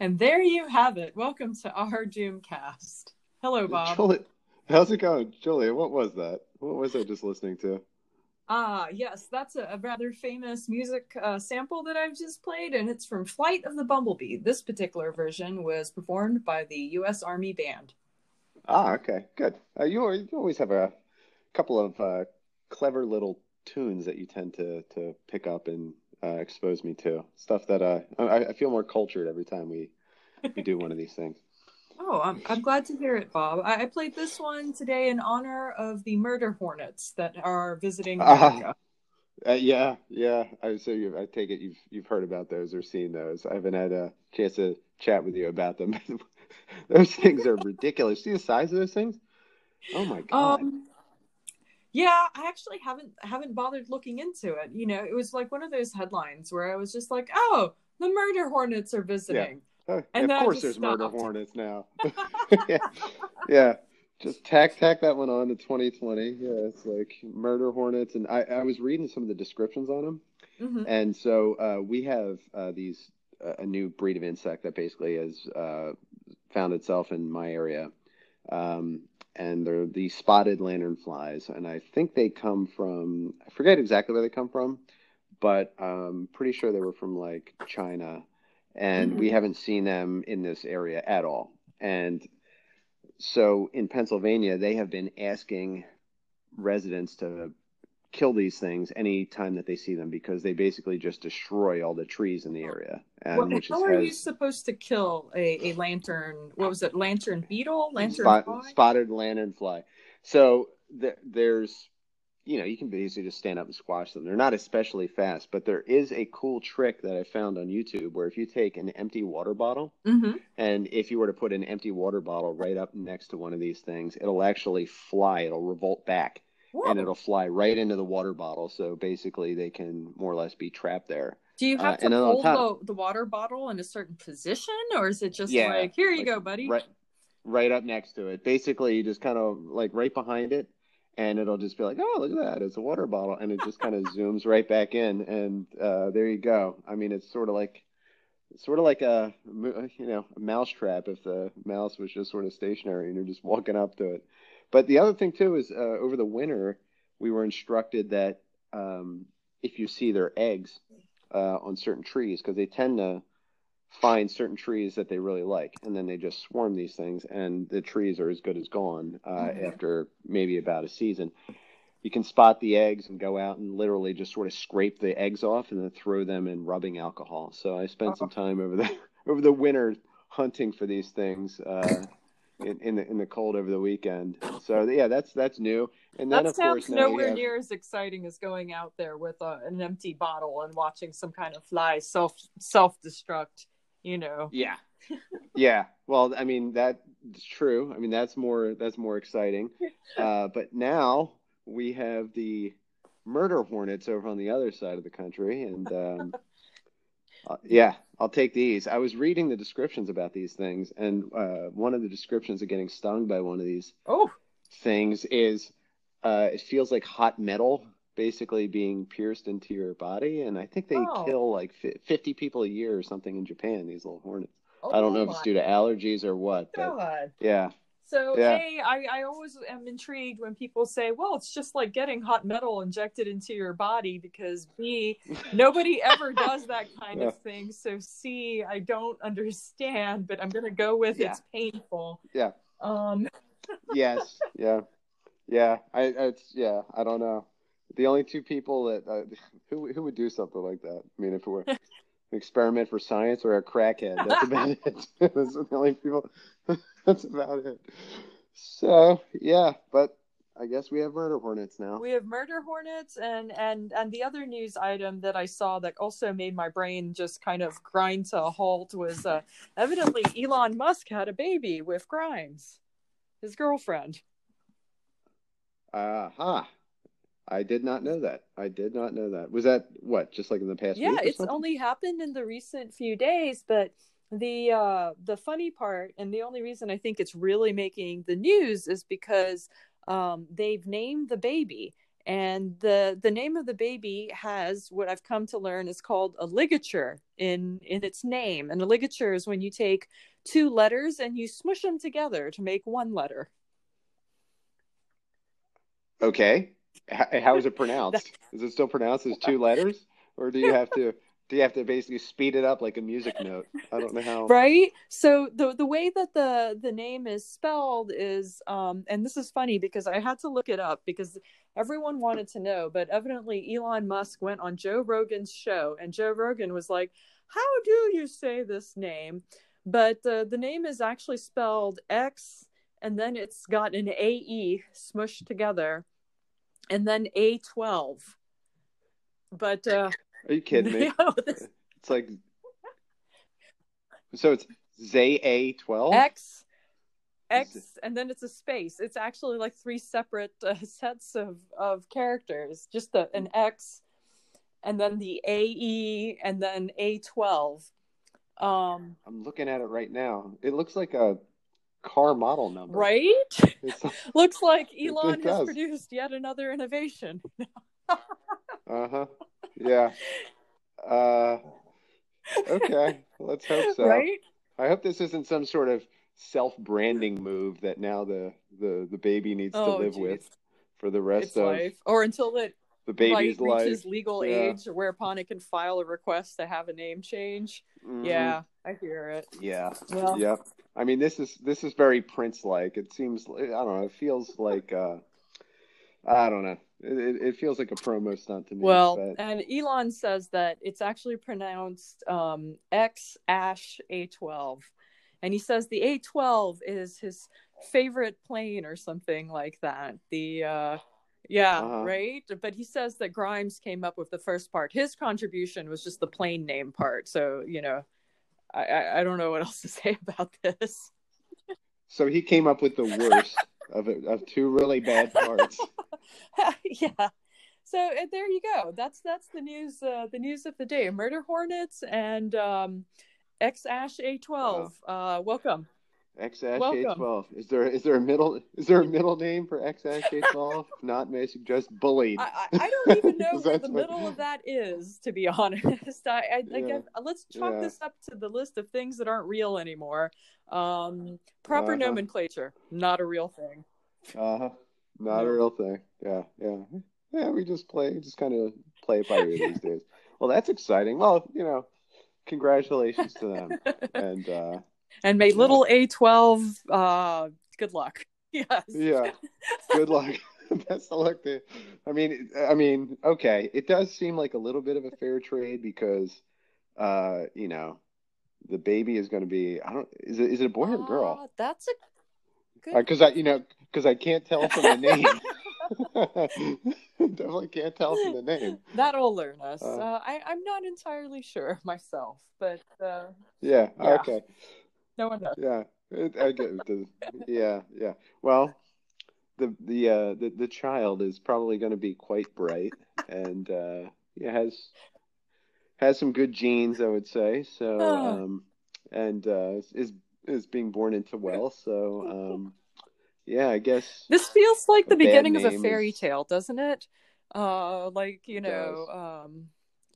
And there you have it. Welcome to our Doomcast. Hello, Bob. Julie, how's it going, Julia? What was that? What was I just listening to? Ah, yes, that's a, a rather famous music uh, sample that I've just played, and it's from Flight of the Bumblebee. This particular version was performed by the U.S. Army Band. Ah, okay, good. Uh, you, you always have a couple of uh, clever little tunes that you tend to to pick up and uh, expose me to stuff that uh, I, I feel more cultured every time we we do one of these things. Oh, I'm, I'm glad to hear it, Bob. I, I played this one today in honor of the murder hornets that are visiting Ah. America. Uh, yeah, yeah. I so you, I take it you've you've heard about those or seen those. I haven't had a chance to chat with you about them. those things are ridiculous. See the size of those things? Oh my god. Um, yeah, I actually haven't haven't bothered looking into it. You know, it was like one of those headlines where I was just like, "Oh, the murder hornets are visiting." Oh, and of course, there's murder hornets now. yeah, yeah. Just tack tack that one on to 2020. Yeah, it's like murder hornets, and I I was reading some of the descriptions on them, Mhm. and so uh, we have uh, these uh, a new breed of insect that basically has uh, found itself in my area, um, and they're the spotted lanternflies, and I think they come from I forget exactly where they come from, but I'm pretty sure they were from like China, and we mm-hmm. haven't seen them in this area at all, and so in Pennsylvania they have been asking residents to kill these things any time that they see them because they basically just destroy all the trees in the area. And Well, which how are you supposed to kill a, a lantern? What was it? Lantern beetle? Lantern spot, fly? spotted lanternfly. So th- there's, you know, you can basically just stand up and squash them. They're not especially fast, but there is a cool trick that I found on YouTube where if you take an empty water bottle hmm and if you were to put an empty water bottle right up next to one of these things, it'll actually fly. It'll revolt back and it'll fly right into the water bottle. So basically, they can more or less be trapped there. Do you have uh, to and then on hold top- the, the water bottle in a certain position, or is it just Yeah, like, here you like, go, buddy? Right, right up next to it. Basically, you just kind of like right behind it, and it'll just be like, "Oh, look at that! It's a water bottle," and it just kind of zooms right back in, and uh, there you go. I mean, it's sort of like, sort of like a you know a mouse trap if the mouse was just sort of stationary and you're just walking up to it. But the other thing too is uh, over the winter we were instructed that um, if you see their eggs uh, on certain trees, because they tend to find certain trees that they really like, and then they just swarm these things, and the trees are as good as gone uh, Mhm. after maybe about a season. You can spot the eggs and go out and literally just sort of scrape the eggs off and then throw them in rubbing alcohol. So I spent some time over the over the winter hunting for these things uh, in, in the in the cold over the weekend. So yeah, that's that's new. And then that of sounds we nowhere have- near as exciting as going out there with a, an empty bottle and watching some kind of fly self self destruct. You know. Yeah. Yeah. Well, I mean that's true. I mean that's more that's more exciting. Uh, but now we have the murder hornets over on the other side of the country, and um, uh, yeah, I'll take these. I was reading the descriptions about these things, and uh, one of the descriptions of getting stung by one of these Oh, things is uh, it feels like hot metal basically being pierced into your body, and I think they Oh. kill like 50 people a year or something in Japan. These little hornets. oh I don't know if it's due to allergies or what, but God. yeah, So Yeah. A, I, I always am intrigued when people say, "Well, it's just like getting hot metal injected into your body," because B, nobody ever does that kind Yeah. of thing. So C, I don't understand, but I'm gonna go with Yeah. it's painful. Yeah. Um. yes, yeah, yeah. I, it's yeah. I don't know. The only two people that uh, who who would do something like that? I mean, if it were an experiment for science or a crackhead, that's about it. Those are the only people. That's about it. So yeah, but I guess we have murder hornets now. We have murder hornets and and and the other news item that I saw that also made my brain just kind of grind to a halt was uh, evidently Elon Musk had a baby with Grimes, his girlfriend. Aha. I did not know that. I did not know that. Was that what? Just like in the past yeah it's only happened in the recent few days but the uh the funny part and the only reason i think it's really making the news is because um they've named the baby and the the name of the baby has what I've come to learn is called a ligature in in its name. And a ligature is when you take two letters and you smush them together to make one letter. Okay. How is it pronounced? Is it still pronounced as two letters, or do you have to do you have to basically speed it up like a music note? I don't know how. Right. So the the way that the the name is spelled is, um, and this is funny because I had to look it up because everyone wanted to know, but evidently Elon Musk went on Joe Rogan's show, and Joe Rogan was like, "How do you say this name?" But uh, the name is actually spelled X, and then it's got an A E smushed together, and then A twelve. But uh, Are you kidding me? It's like so it's ZA twelve. X X and then it's a space. It's actually like three separate uh, sets of of characters. Just the, an X and then the AE and then A12. Um I'm looking at it right now. It looks like a car model number. right? Looks like Elon has produced yet another innovation. uh huh. Yeah. Uh. Okay. Let's hope so. Right? I hope this isn't some sort of self-branding move that now the the the baby needs to Oh, live geez. with for the rest Its of life. Or until it the baby's life. reaches legal Yeah. age whereupon it can file a request to have a name change. Mhm. Yeah, I hear it. Yeah. Well, Yep. I mean, this is this is very Prince-like. It seems. I don't know. It feels like. uh I don't know. It, it, feels like a promo stunt to me. Well, but and Elon says that it's actually pronounced um, X Ash A12. And he says the A12 is his favorite plane or something like that. The, uh, yeah, Uh-huh. right? But he says that Grimes came up with the first part. His contribution was just the plane name part. So, you know, I, I, I don't know what else to say about this. so he came up with the worst of it, of two really bad parts. yeah. So uh, there you go. That's that's the news. Uh, the news of the day: murder hornets and um, X Ash A twelve. Uh, welcome. X Ash Welcome. A twelve. Is there is there a middle is there a middle name for X Ash A twelve? If Not may I suggest bullied. I, I, I don't even know where the what- middle of that is, to be honest. I, I, I Yeah. guess, let's chalk Yeah. this up to the list of things that aren't real anymore. Um, proper Uh-huh. nomenclature, not a real thing. Uh huh. Not No. a real thing. Yeah, yeah, yeah. We just play, just kind of play it by ear these days. Well, that's exciting. Well, you know, congratulations to them. And uh, and may little A twelve. Uh, good luck. Yes. yeah, good luck. Best of luck to. I mean, I mean, okay. It does seem like a little bit of a fair trade because, uh, you know, the baby is going to be. I don't. Is it is it a boy or a girl? Uh, that's a good Because I, you know, because I can't tell from the name. Definitely can't tell from the name. That'll learn us. Uh, Uh, I, I'm not entirely sure myself, but uh, Yeah. Yeah. Okay. No one knows. Yeah. It, I get it. Yeah. Yeah. Well, the the uh, the the child is probably going to be quite bright and uh, yeah has has some good genes, I would say. So Ah. um, and uh, is is being born into well. So um, yeah, I guess. This feels like the beginning of a fairy is- tale, doesn't it? Uh, like you know, um,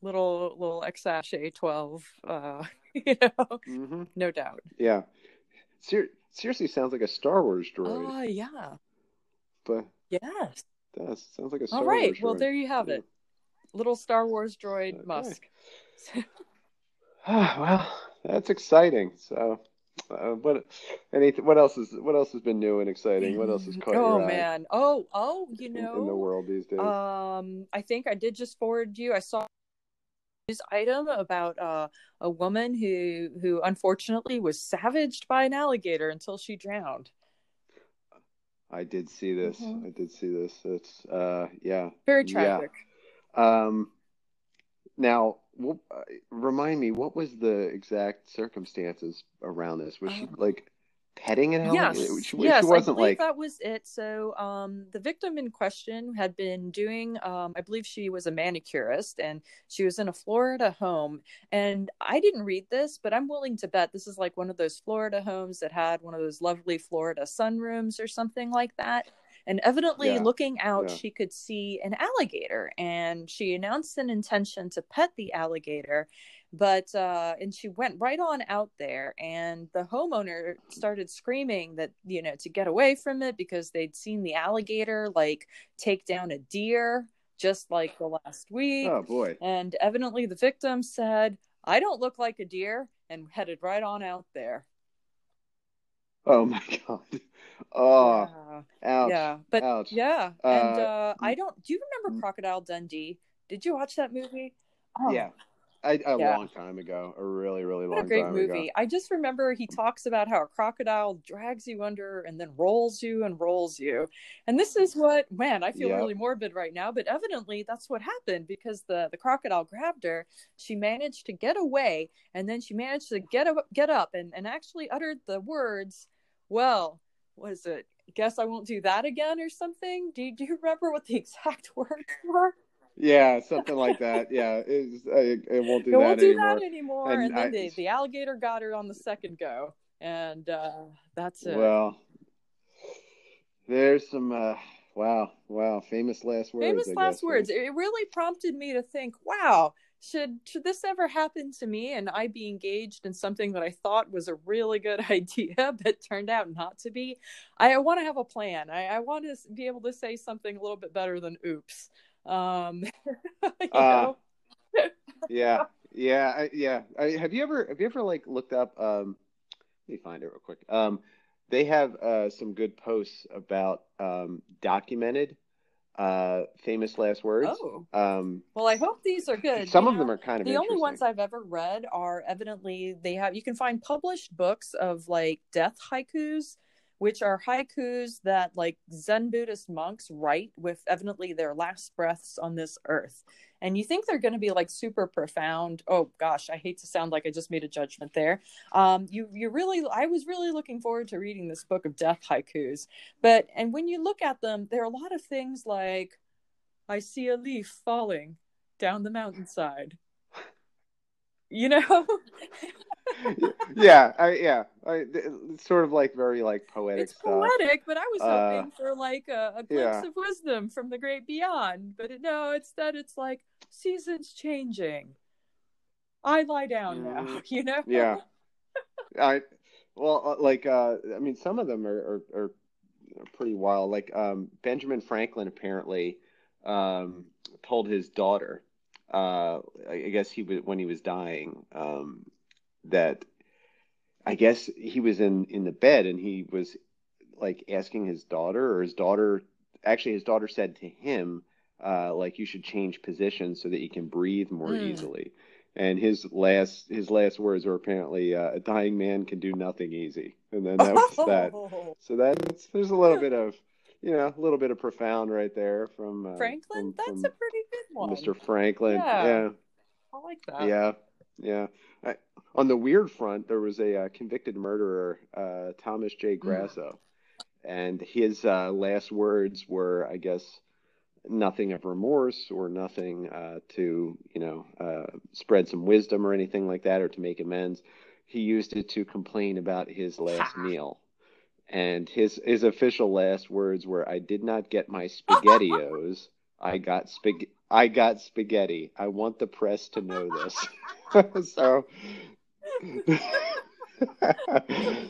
little little X-Ash A12. Uh, you know, hmm no doubt. Yeah. Ser- seriously, sounds like a Star Wars droid, Ah, yeah, but yes. does sounds like a Star All right. Wars Well, droid. there you have Yeah. it. Little Star Wars droid Okay. Musk. Ah, well, that's exciting. So, uh, what, anything? What else is? What else has been new and exciting? What else is caught oh your eye man. Oh oh. You know. in the world these days? Um, I think I did just forward you. I saw news item about uh, a woman who who unfortunately was savaged by an alligator until she drowned. I did see this. Mhm. I did see this. It's uh, yeah. Very Yeah. tragic. Um, now, wh- uh, remind me, what was the exact circumstances around this? Was she Um, like petting an Yes? She, yes, she wasn't I believe like. that was it. So, um, the victim in question had been doing, um, I believe she was a manicurist, and she was in a Florida home. And I didn't read this, but I'm willing to bet this is like one of those Florida homes that had one of those lovely Florida sunrooms or something like that. And evidently, Yeah. looking out, Yeah. she could see an alligator, and she announced an intention to pet the alligator. But uh, and she went right on out there, and the homeowner started screaming that you know to get away from it because they'd seen the alligator like take down a deer just like the last week. Oh boy. And evidently, the victim said, I don't look like a deer, and headed right on out there. Oh my god. Oh, yeah. ouch. yeah. But ouch. yeah. And Uh, uh, I don't, do you remember Crocodile Dundee? Did you watch that movie? Oh, Yeah. I, a Yeah. long time ago. A really, really long time ago. What a great time movie. ago. I just remember he talks about how a crocodile drags you under and then rolls you and rolls you. And this is what, man, I feel Yeah. really morbid right now, but evidently that's what happened because the, the crocodile grabbed her. She managed to get away and then she managed to get up, get up and, and actually uttered the words, well, was it? Guess I won't do that again or something. Do do you remember what the exact words were? Yeah, something like that. Yeah, it's, I, I won't do I that won't do anymore. that anymore. And And, then I- the, the alligator got her on the second go. And uh, that's it. Well, there's some. Uh, wow, wow, famous last words. Famous I last guess, words. right? It really prompted me to think, wow, should should this ever happen to me and I be engaged in something that I thought was a really good idea but turned out not to be? I, I want to have a plan. I, I want to be able to say something a little bit better than oops. Um, you Uh, know? yeah, yeah, I, yeah. I, have you ever have you ever like looked up? Um, let me find it real quick. Um, they have uh, some good posts about um, documented uh, famous last words. Oh. Um, Well, I hope these are good. some you of them are kind of the only ones I've ever read are evidently they have you can find published books of like death haikus, which are haikus that like Zen Buddhist monks write with evidently their last breaths on this earth. And you think they're going to be like super profound. Oh gosh, I hate to sound like I just made a judgment there. Um, you you really I was really looking forward to reading this book of death haikus. But and when you look at them, there are a lot of things like I see a leaf falling down the mountainside. You know, yeah, I, yeah. I, it's sort of like very like poetic it's stuff. poetic, but I was Uh, hoping for like a, a glimpse yeah. of wisdom from the great beyond. But it, no, instead it's like seasons changing. I lie down now, Mhm. you know? Yeah. I well, uh, like uh, I mean, some of them are are, are pretty wild. Like um, Benjamin Franklin apparently um, told his daughter, uh, I guess he was when he was dying, um, that I guess he was in in the bed and he was like asking his daughter, or his daughter actually his daughter said to him, uh, like you should change positions so that you can breathe more Mm. easily. And his last his last words were apparently, uh, "A dying man can do nothing easy," and then that was that. So that's there's a little bit of, you know, a little bit of profound right there from uh, Franklin, from- that's from a pretty good one. Mr. Franklin. Yeah. Yeah, I like that. yeah, yeah. I, on the weird front, there was a uh, convicted murderer, uh, Thomas J. Grasso, and his uh, last words were, I guess, nothing of remorse or nothing uh, to, you know, uh, spread some wisdom or anything like that, or to make amends. He used it to complain about his last meal. And his his official last words were, "I did not get my spaghettios. I got spag I got spaghetti. I want the press to know this." so,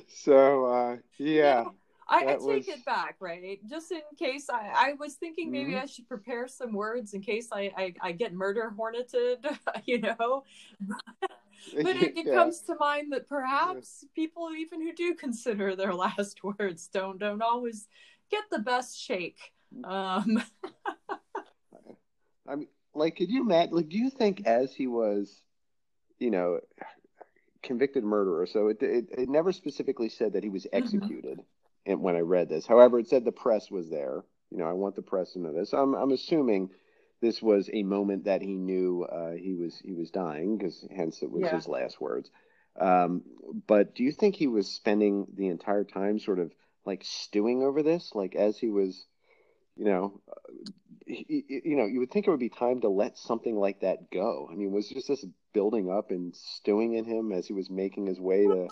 so uh, yeah, I, I take was- it back, right? Just in case I, I was thinking maybe Mhm. I should prepare some words in case I, I, I get murder horneted, you know? But it, it Yeah. comes to mind that perhaps people even who do consider their last words don't don't always get the best shake. Um I mean, like, could you imagine? Like, do you think as he was, you know, convicted murderer? So it it, it never specifically said that he was executed. And when I read this, however, it said the press was there. You know, I want the press to know this. I'm I'm assuming this was a moment that he knew uh, he was he was dying, because hence it was Yeah. his last words. Um, but do you think he was spending the entire time sort of like stewing over this, like as he was, you know, you, you know, you would think it would be time to let something like that go. I mean, was just this building up and stewing in him as he was making his way to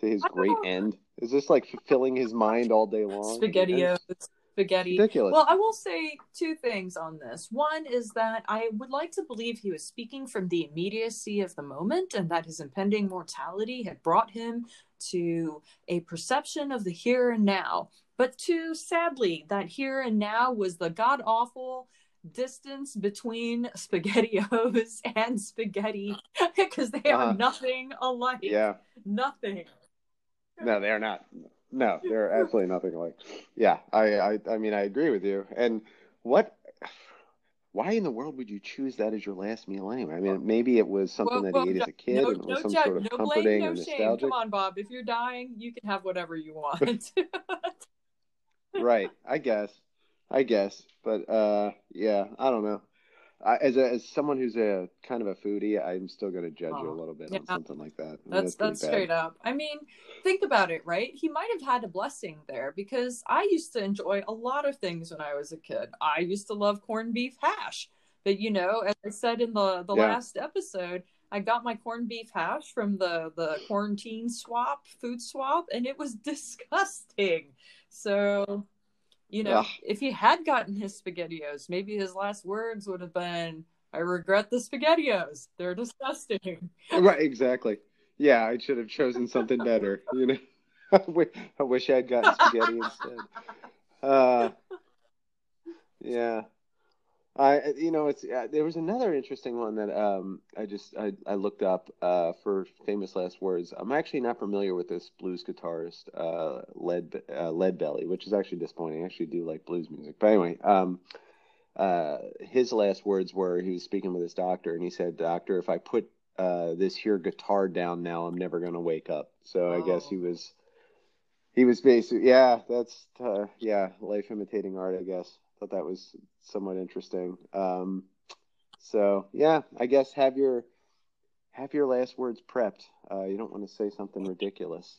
to his great end? Is this like filling his mind all day long? spaghettios. spaghetti. Ridiculous. Well, I will say two things on this. One is that I would like to believe he was speaking from the immediacy of the moment and that his impending mortality had brought him to a perception of the here and now. But two, sadly, that here and now was the god awful distance between spaghettios and spaghetti because they are Uh-huh. nothing alike. yeah. Nothing. No, they're not. No, they're absolutely nothing like. Yeah, I, I, I mean, I agree with you. And what? Why in the world would you choose that as your last meal anyway? I mean, maybe it was something Well, that well, he ate as a kid, no, and it was no some judge, sort of no blame, comforting no and shame. nostalgic. Come on, Bob. If you're dying, you can have whatever you want. Right, I guess, I guess, but uh, yeah, I don't know. I, as a, as someone who's a kind of a foodie, I'm still going to judge you Oh, a little bit yeah. on something like that. I mean, That's pretty that's straight up. I mean, think about it, right? He might have had a blessing there because I used to enjoy a lot of things when I was a kid. I used to love corned beef hash. But you know, as I said in the the Yeah. last episode, I got my corned beef hash from the the quarantine swap, food swap, and it was disgusting. So, you know, Ugh. if he had gotten his spaghettios, maybe his last words would have been, "I regret the spaghettios. They're disgusting." Right, exactly. Yeah, I should have chosen something better. You know, I wish I'd gotten spaghetti instead. Uh, yeah, I you know it's uh, there was another interesting one that um I just I, I looked up uh for famous last words. I'm actually not familiar with this blues guitarist uh Lead uh, Lead Belly, which is actually disappointing. I actually do like blues music, but anyway, um. Uh, his last words were he was speaking with his doctor, and he said, "Doctor, if I put uh, this here guitar down now, I'm never gonna wake up." So I guess Oh. he was, he was basically, yeah, that's, uh, yeah, life imitating art. I guess thought that was somewhat interesting. Um, so yeah, I guess have your have your last words prepped. Uh, you don't want to say something ridiculous.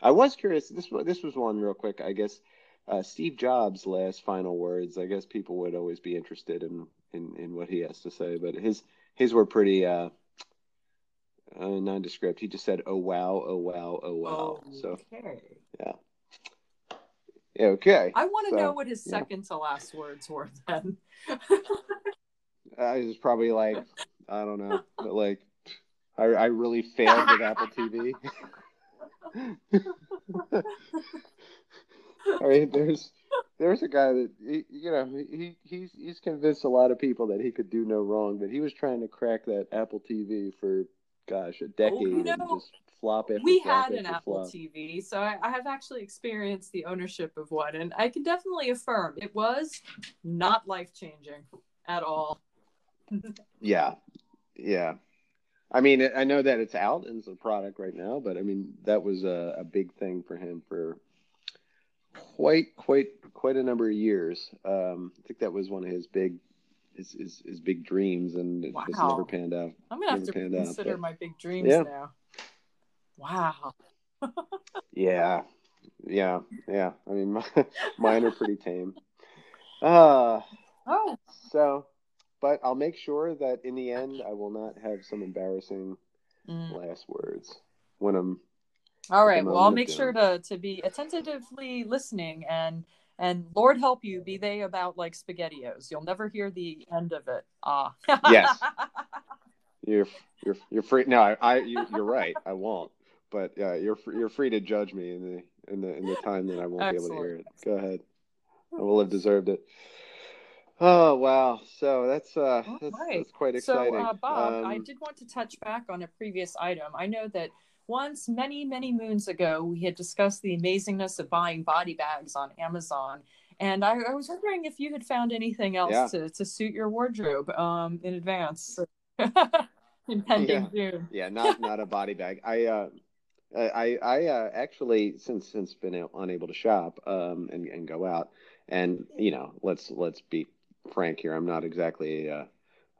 I was curious. This was this was one real quick. I guess uh, Steve Jobs' last final words. I guess people would always be interested in in, in what he has to say, but his his were pretty uh, uh, nondescript. He just said, "Oh wow, oh wow, oh wow." So yeah, okay. I want to So, know what his yeah. second to last words were then. Uh, I was probably like I don't know, but like I I really failed with Apple TV. I mean, there's there's a guy that he, you know he he's he's convinced a lot of people that he could do no wrong, but he was trying to crack that Apple TV for gosh a decade Oh, you and just flop after we flop had an after Apple flop. TV, so I, I have actually experienced the ownership of one, and I can definitely affirm it was not life changing at all. Yeah, yeah. I mean, I know that it's out and it's a product right now, but I mean that was a, a big thing for him for quite quite quite a number of years. Um, I think that was one of his big his his, his big dreams, and it just never panned out. I'm gonna have Never to panned out, consider but- my big dreams Yeah. now. Wow. Yeah, yeah, yeah. I mean, mine are pretty tame. Uh, Oh, so, but I'll make sure that in the end, I will not have some embarrassing Mm. last words when I'm. All right. Well, I'll make sure to to be attentively listening and and Lord help you, be they about like spaghettios. You'll never hear the end of it. Ah. Yes. You're you're you're free. No, I, I you, you're right. I won't. But yeah, you're you're free to judge me in the in the in the time that I won't be able to hear it. Go ahead. I will have deserved it. Oh wow! So that's uh that's, right. that's quite exciting. So, uh, Bob, I Um, did want to touch back on a previous item. I know that once, many, many moons ago, we had discussed the amazingness of buying body bags on Amazon. And I, I was wondering if you had found anything else Yeah. to, to suit your wardrobe um, in advance. Impending doom. yeah, not not a body bag. I uh, I I uh, actually since since been a- unable to shop um and and go out and you know let's let's be frank here. I'm not exactly a,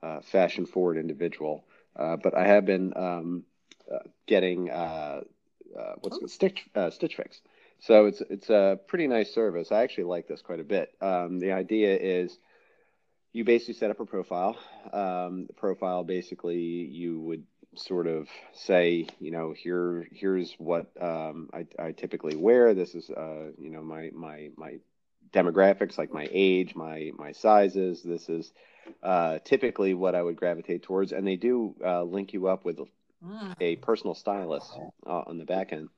uh fashion forward individual, uh, but I have been um uh, getting uh, uh what's it, Stitch uh, Stitch Fix. So it's it's a pretty nice service. I actually like this quite a bit. Um, the idea is you basically set up a profile. Um, profile basically you would sort of say, you know, here here's what um, I, I typically wear. This is uh, you know my my my demographics like my age, my my sizes. This is uh, typically what I would gravitate towards, and they do uh, link you up with Mm. a personal stylist uh, on the back end,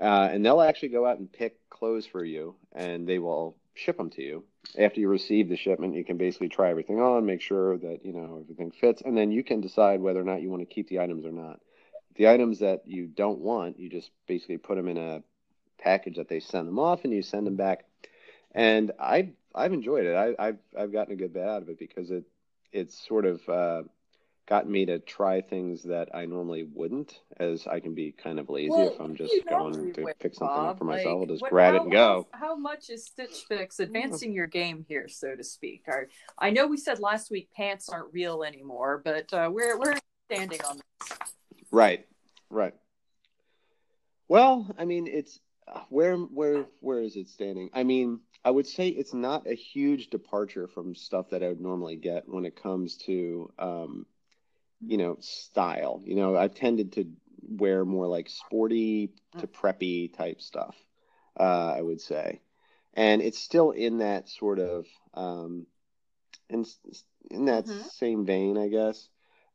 uh, and they'll actually go out and pick clothes for you, and they will ship them to you. After you receive the shipment, you can basically try everything on, make sure that you know everything fits, and then you can decide whether or not you want to keep the items or not. The items that you don't want, you just basically put them in a package that they send them off, and you send them back. And I I've enjoyed it. I, I've I've gotten a good bit out of it because it it's sort of uh, gotten me to try things that I normally wouldn't, as I can be kind of lazy Well, if I'm just going to would, pick something Bob. up for myself. I'll just what- grab it and go. How, how much is Stitch Fix advancing your game here, so to speak? Are, I know we said last week pants aren't real anymore, but uh, where where are you standing on this? Right, right. Well, I mean, it's where where where is it standing? I mean, I would say it's not a huge departure from stuff that I would normally get when it comes to um, you know, style. You know, I've tended to wear more like sporty to preppy type stuff. Uh, I would say, and it's still in that sort of um, in in that Mhm. same vein, I guess.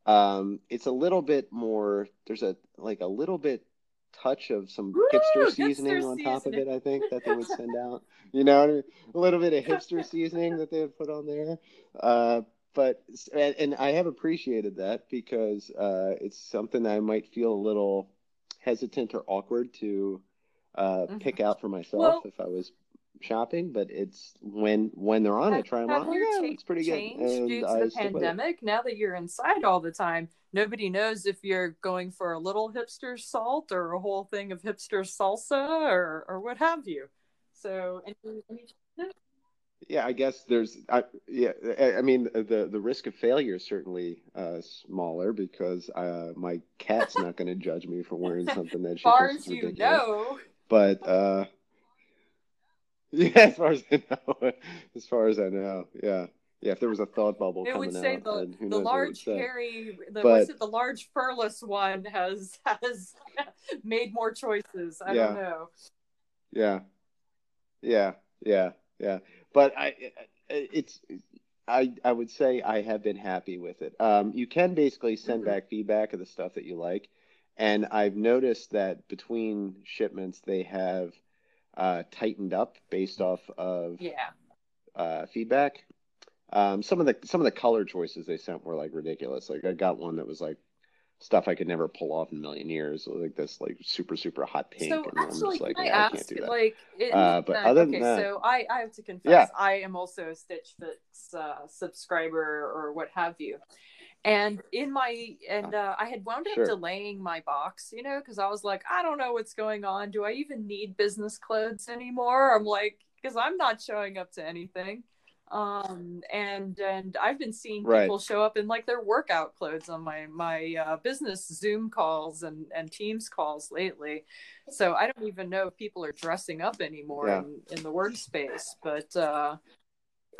Um, it's a little bit more. There's a like a little bit touch of some hipster hipster seasoning on top of it. I think that they would send out. You know, what I mean? a little bit of hipster seasoning that they would put on there. Uh, but and, and I have appreciated that because uh, it's something that I might feel a little hesitant or awkward to uh, Mhm. pick out for myself Well- if I was shopping. But it's when when they're on, I try them Have on. Yeah, looks pretty good. changed due to I the stick with it. pandemic? Now that you're inside all the time, nobody knows if you're going for a little hipster salt or a whole thing of hipster salsa or or what have you. So, any, any Yeah, I guess there's, I, yeah, I, I mean, the the risk of failure is certainly uh, smaller because uh, my cat's not going to judge me for wearing something that she far thinks as is you ridiculous. know, But uh, yeah, as far as I know, as far as I know, yeah, yeah. If there was a thought bubble it coming would say out, the the knows what it would large hairy, the But- was it the large furless one has has made more choices. I Yeah. don't know. Yeah, yeah, yeah, yeah. But I, it's, I, I would say I have been happy with it. Um, you can basically send Mhm. back feedback of the stuff that you like, and I've noticed that between shipments they have uh, tightened up based off of Yeah. uh, feedback. Um, some of the some of the color choices they sent were like ridiculous. Like I got one that was like stuff I could never pull off in a million years, like this like super super hot pink, So and I'm actually, just like, I yeah, I ask, can't do that. like, in Uh, but event- other than okay, that- so I, I have to confess, Yeah. I am also a Stitch Fix uh, subscriber or what have you. And in my, and uh, I had wound up Sure. delaying my box, you know, because I was like, I don't know what's going on. Do I even need business clothes anymore? I'm like, because I'm not showing up to anything. Um, and and I've been seeing Right. people show up in like their workout clothes on my my uh, business Zoom calls and and Teams calls lately. So I don't even know if people are dressing up anymore Yeah. in, in the workspace. But uh,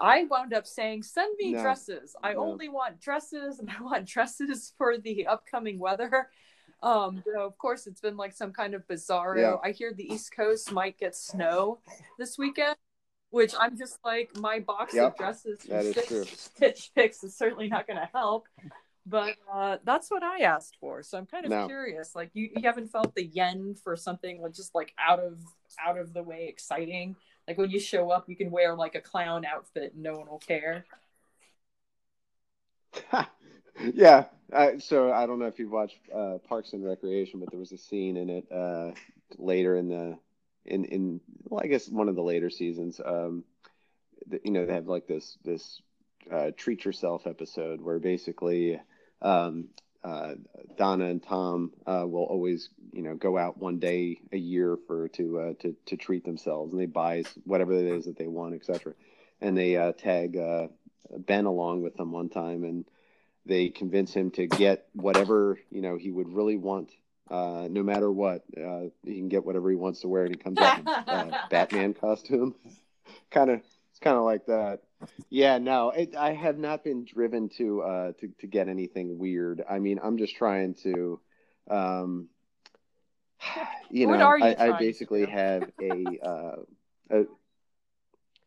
I wound up saying, send me No. dresses. I No. only want dresses and I want dresses for the upcoming weather. Um, so of course it's been like some kind of bizarro. Yeah. I hear the East Coast might get snow this weekend. Which I'm just like my box Yep, of dresses from Stitch. Stitch Fix is certainly not going to help. But uh, that's what I asked for, so I'm kind of No. curious. Like you, you haven't felt the yen for something like just like out of out of the way exciting. Like when you show up, you can wear like a clown outfit and no one will care. yeah. Uh, so I don't know if you've watched uh, Parks and Recreation, but there was a scene in it uh, later in the in in well, I guess one of the later seasons. Um, that, you know, they have like this this uh, treat yourself episode where basically um, uh, Donna and Tom uh, will always you know go out one day a year for to uh, to to treat themselves, and they buy whatever it is that they want, etc. And they uh, tag uh, Ben along with them one time, and they convince him to get whatever you know he would really want, uh, no matter what. Uh, he can get whatever he wants to wear, and he comes out in a Batman costume. kind of, it's kind of like that. Yeah, no, it, I have not been driven to uh, to to get anything weird. I mean, I'm just trying to. Um, you What know, are you I, I basically have a, uh, a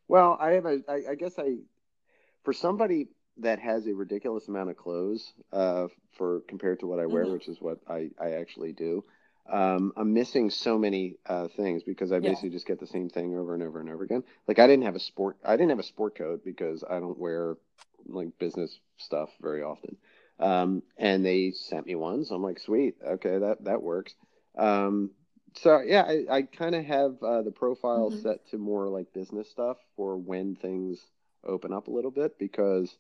Well, I have a. I, I guess I, for somebody that has a ridiculous amount of clothes, uh, for compared to what I wear, Mhm. which is what I I actually do. Um, I'm missing so many uh, things because I Yeah. basically just get the same thing over and over and over again. Like I didn't have a sport. I didn't have a sport coat because I don't wear like business stuff very often. Um, and they sent me one, so I'm like, sweet, okay, that that works. Um, so yeah, I, I kind of have uh, the profile Mhm. set to more like business stuff for when things open up a little bit because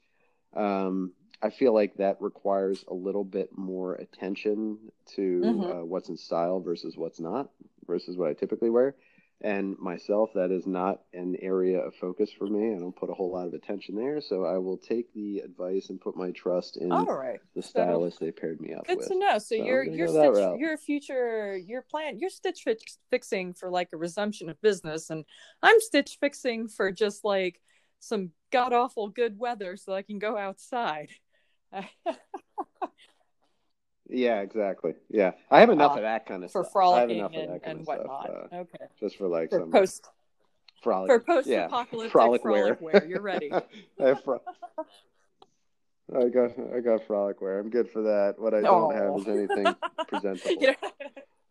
um, I feel like that requires a little bit more attention to Mhm. uh, what's in style versus what's not versus what I typically wear. And myself, that is not an area of focus for me. I don't put a whole lot of attention there, so I will take the advice and put my trust in All right. the So stylist they paired me up good with. to know. So So you're you're stitch your future your plan you're stitch fix, fixing for like a resumption of business, and I'm stitch fixing for just like some god awful good weather so I can go outside. Yeah, exactly. Yeah, I have enough Ah, of that kind of for stuff. I have frolicking and, and whatnot. stuff. Uh, okay. just for like For some post frolic. for post yeah, apocalyptic frolic frolic wear. wear. You're ready. I, have fro- I got I got frolic wear. I'm good for that. What I don't have Oh. is anything presentable. You know-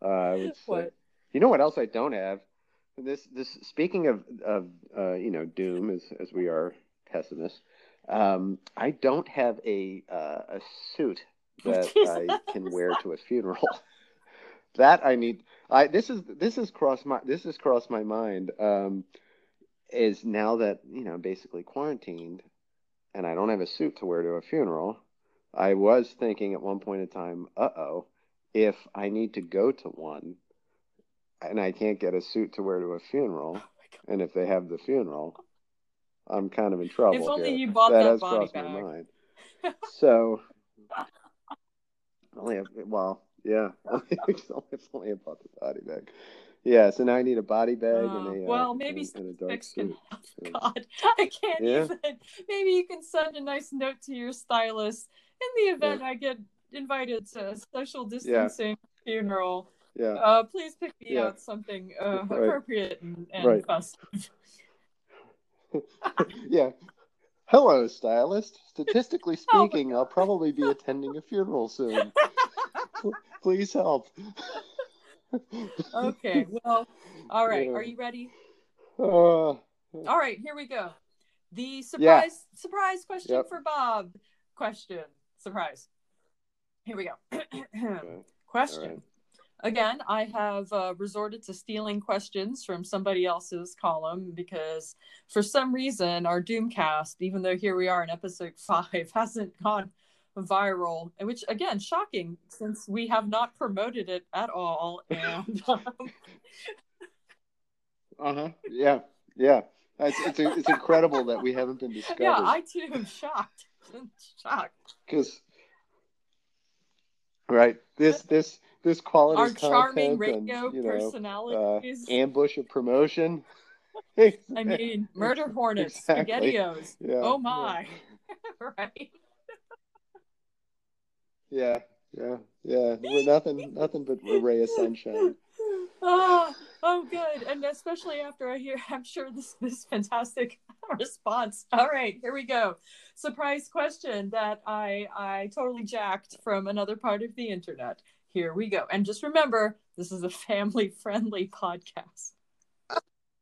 Uh, I would say. what? You know what else I don't have? This this speaking of of uh, you know doom as as we are pessimists. Um, I don't have a uh, a suit that I can wear to a funeral. that I need. I this is this is crossed my this has crossed my mind. Um, is now that you know basically quarantined, and I don't have a suit to wear to a funeral. I was thinking at one point in time, uh oh, if I need to go to one, and I can't get a suit to wear to a funeral, and if they have the funeral, I'm kind of in trouble. If only here. you bought that has body crossed bag. my mind. So, only have, well, yeah, if only I bought the body bag. Yeah, so now I need a body bag Uh, and a well, uh, maybe and, and a dark suit. God, I can't Yeah. even. Maybe you can send a nice note to your stylist in the event I get invited to a social distancing funeral. Yeah, Uh, please pick me Yeah. out something uh, Right. appropriate and, and Right. festive. yeah. Hello, stylist. Statistically Oh speaking, I'll probably be attending a funeral soon. P- Please help. okay, well, all right. Yeah. Are you ready? Uh, All right, here we go. The Yeah. surprise surprise question Yep. for Bob. Question. Surprise. Here we go. okay. question. Again, I have uh, resorted to stealing questions from somebody else's column because for some reason our Doomcast, even though here we are in episode five, hasn't gone viral, which again, shocking since we have not promoted it at all. And um, Uh huh. Yeah. Yeah. It's it's, it's incredible that we haven't been discovered. yeah, I too am shocked. shocked. because right this this this quality Our charming radio and, you know, uh, personalities. ambush of promotion. I mean, murder hornets, Exactly. spaghettios. Yeah, oh my. right. Yeah, yeah, yeah. We're nothing, nothing but a ray of sunshine. oh, oh, good. And especially after I hear, I'm sure this this fantastic response. All right, here we go. Surprise question that I I totally jacked from another part of the internet. Here we go. And just remember, this is a family friendly podcast.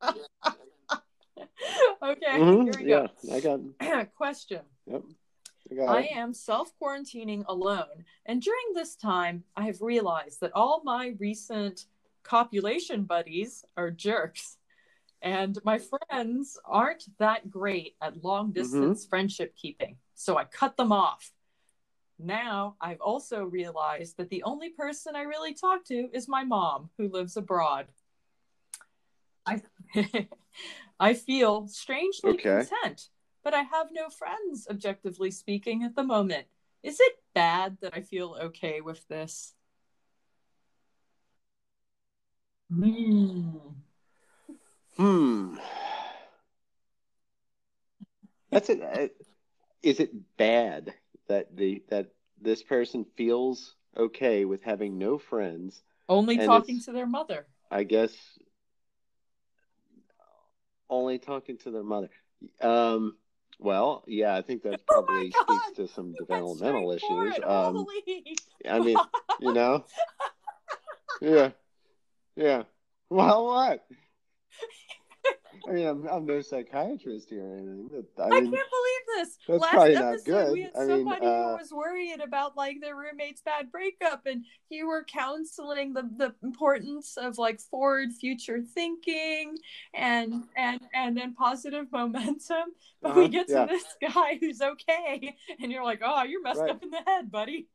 okay, Mhm, here we yeah, go. I got. question. Yep, I got I am self quarantining alone, and during this time, I have realized that all my recent copulation buddies are jerks, and my friends aren't that great at long distance friendship keeping, so I cut them off. Now, I've also realized that the only person I really talk to is my mom, who lives abroad. I, I feel strangely Okay. content but I have no friends, objectively speaking, at the moment. Is it bad that I feel okay with this? Hmm. Hmm. That's it. uh, it bad that the that this person feels okay with having no friends? Only talking to their mother. I guess. only talking to their mother. Um, well, yeah, I think that Oh probably God. speaks to some developmental issues. Um, I mean, you know, yeah, yeah. Well, what? I mean, I'm, I'm no psychiatrist here or anything. I I mean, can't believe this. that's Last probably not episode, we had I mean, somebody uh, who was worried about like their roommate's bad breakup, and you were counseling the the importance of like forward future thinking and and and then positive momentum. But we Uh-huh, get to yeah. this guy who's okay, and you're like, oh, you're messed Right. up in the head, buddy.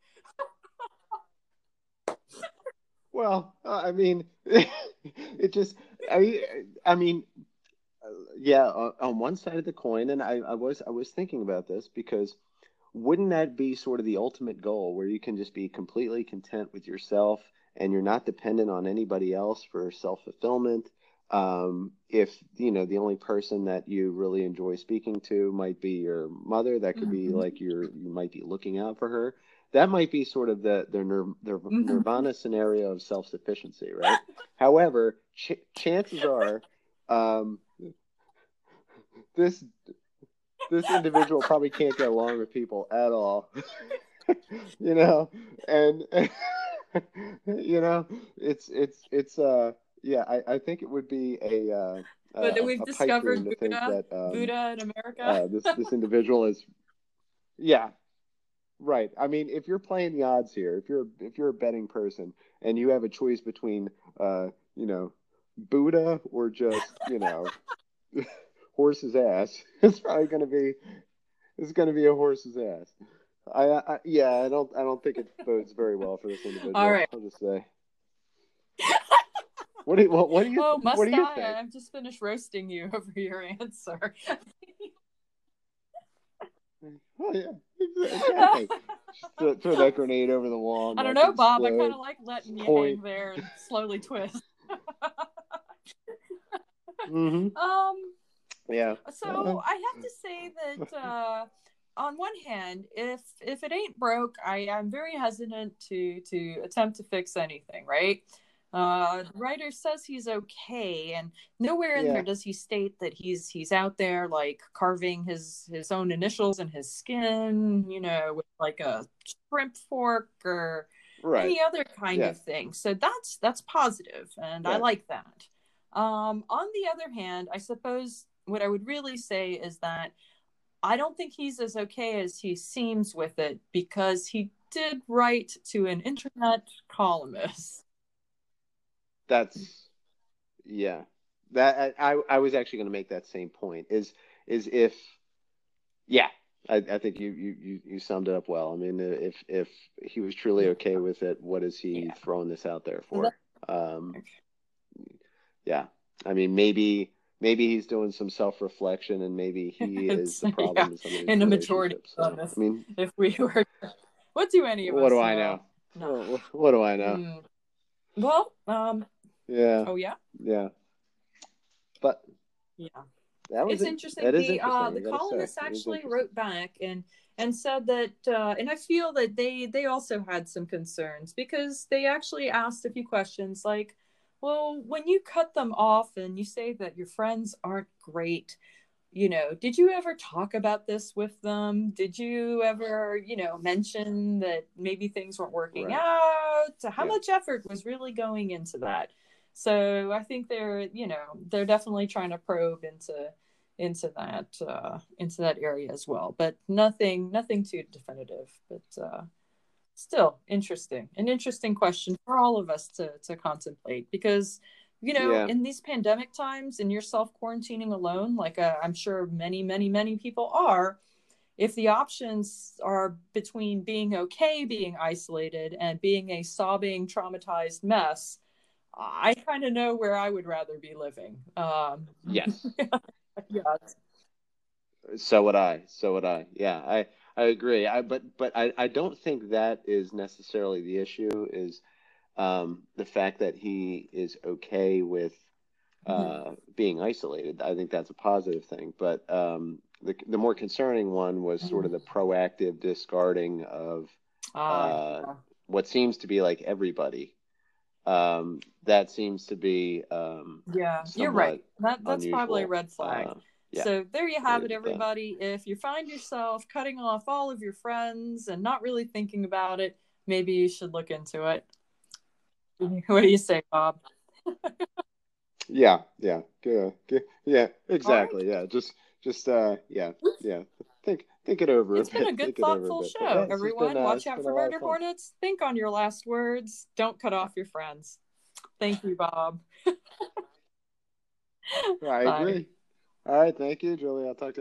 Well, uh, I mean, it just, I, I mean, uh, yeah, on, on one side of the coin, and I, I was, I was thinking about this because wouldn't that be sort of the ultimate goal where you can just be completely content with yourself and you're not dependent on anybody else for self-fulfillment? Um, if, you know, the only person that you really enjoy speaking to might be your mother, that could be Mhm. like you're, you might be looking out for her. That might be sort of the, the, nir- the Mhm. nirvana scenario of self-sufficiency, right? However, ch- chances are, um, this this individual probably can't get along with people at all, you know, and you know, it's it's it's uh yeah, I, I think it would be a uh, But a, we've discovered Buddha- that um, Buddha in America. uh, this this individual is yeah. Right. I mean if you're playing the odds here if you're if you're a betting person and you have a choice between uh you know buddha or just you know horse's ass it's probably going to be it's going to be a horse's ass I, I yeah i don't i don't think it bodes very well for this individual All right. i'll just say what do you what, what do you oh, must what do you I? think I've just finished roasting you over your answer. oh yeah exactly throw, throw that grenade over the wall I don't know, Bob. I kind of like letting you Point. hang there and slowly twist. Mhm. um. Yeah. So Uh, I have to say that uh, on one hand, if if it ain't broke, I am very hesitant to to attempt to fix anything. Right. Uh, the writer says he's okay, and nowhere in Yeah. there does he state that he's he's out there like carving his his own initials in his skin, you know, with like a shrimp fork or Right. any other kind Yeah. of thing. So that's that's positive, and I like that. Um, on the other hand, I suppose what I would really say is that I don't think he's as okay as he seems with it because he did write to an internet columnist. That's yeah. That I I was actually going to make that same point. Is is if yeah. I, I think you, you, you, summed it up well. I mean, if if he was truly okay with it, what is he Yeah. throwing this out there for? Um, yeah, I mean, maybe maybe he's doing some self reflection, and maybe he is the problem of in the majority relationships. of So. I mean, If we were, what do any of what us do I know? No. What, what do I know? Well, um, Yeah, oh yeah, yeah. But yeah. that was it's it. interesting. That the uh, the I gotta say. columnist It is actually wrote back and and said that, uh, and I feel that they they also had some concerns because they actually asked a few questions like, well, when you cut them off and you say that your friends aren't great. You know, did you ever talk about this with them? Did you ever, you know, mention that maybe things weren't working Right. out? How Yeah. much effort was really going into that? So I think they're, you know, they're definitely trying to probe into into that uh, into that area as well, but nothing nothing too definitive. But uh, still interesting, an interesting question for all of us to to contemplate because you know Yeah. in these pandemic times and you're self quarantining alone, like uh, I'm sure many many many people are. If the options are between being okay, being isolated, and being a sobbing, traumatized mess, I kind of know where I would rather be living. Um, Yes. yeah, So would I. So would I. Yeah, I I agree. I but but I I don't think that is necessarily the issue. Is um, the fact that he is okay with uh, being isolated. I think that's a positive thing. But um, the the more concerning one was sort of the proactive discarding of Ah, Uh, what seems to be like everybody um, that seems to be um, Yeah, you're right. That that's probably a red flag. Yeah. So there you have it, it at that. everybody. If you find yourself cutting off all of your friends and not really thinking about it, maybe you should look into it. What do you say, Bob? Yeah, yeah, yeah, yeah, yeah, exactly. Yeah, just, just, uh, yeah, yeah. Think, think it over. It's been a good, think thoughtful bit. But show, yeah, everyone. been, uh, Watch out for a murder hornets. Think on your last words. Don't cut off your friends. Thank you, Bob. I agree. All right, thank you, Julie. I'll talk to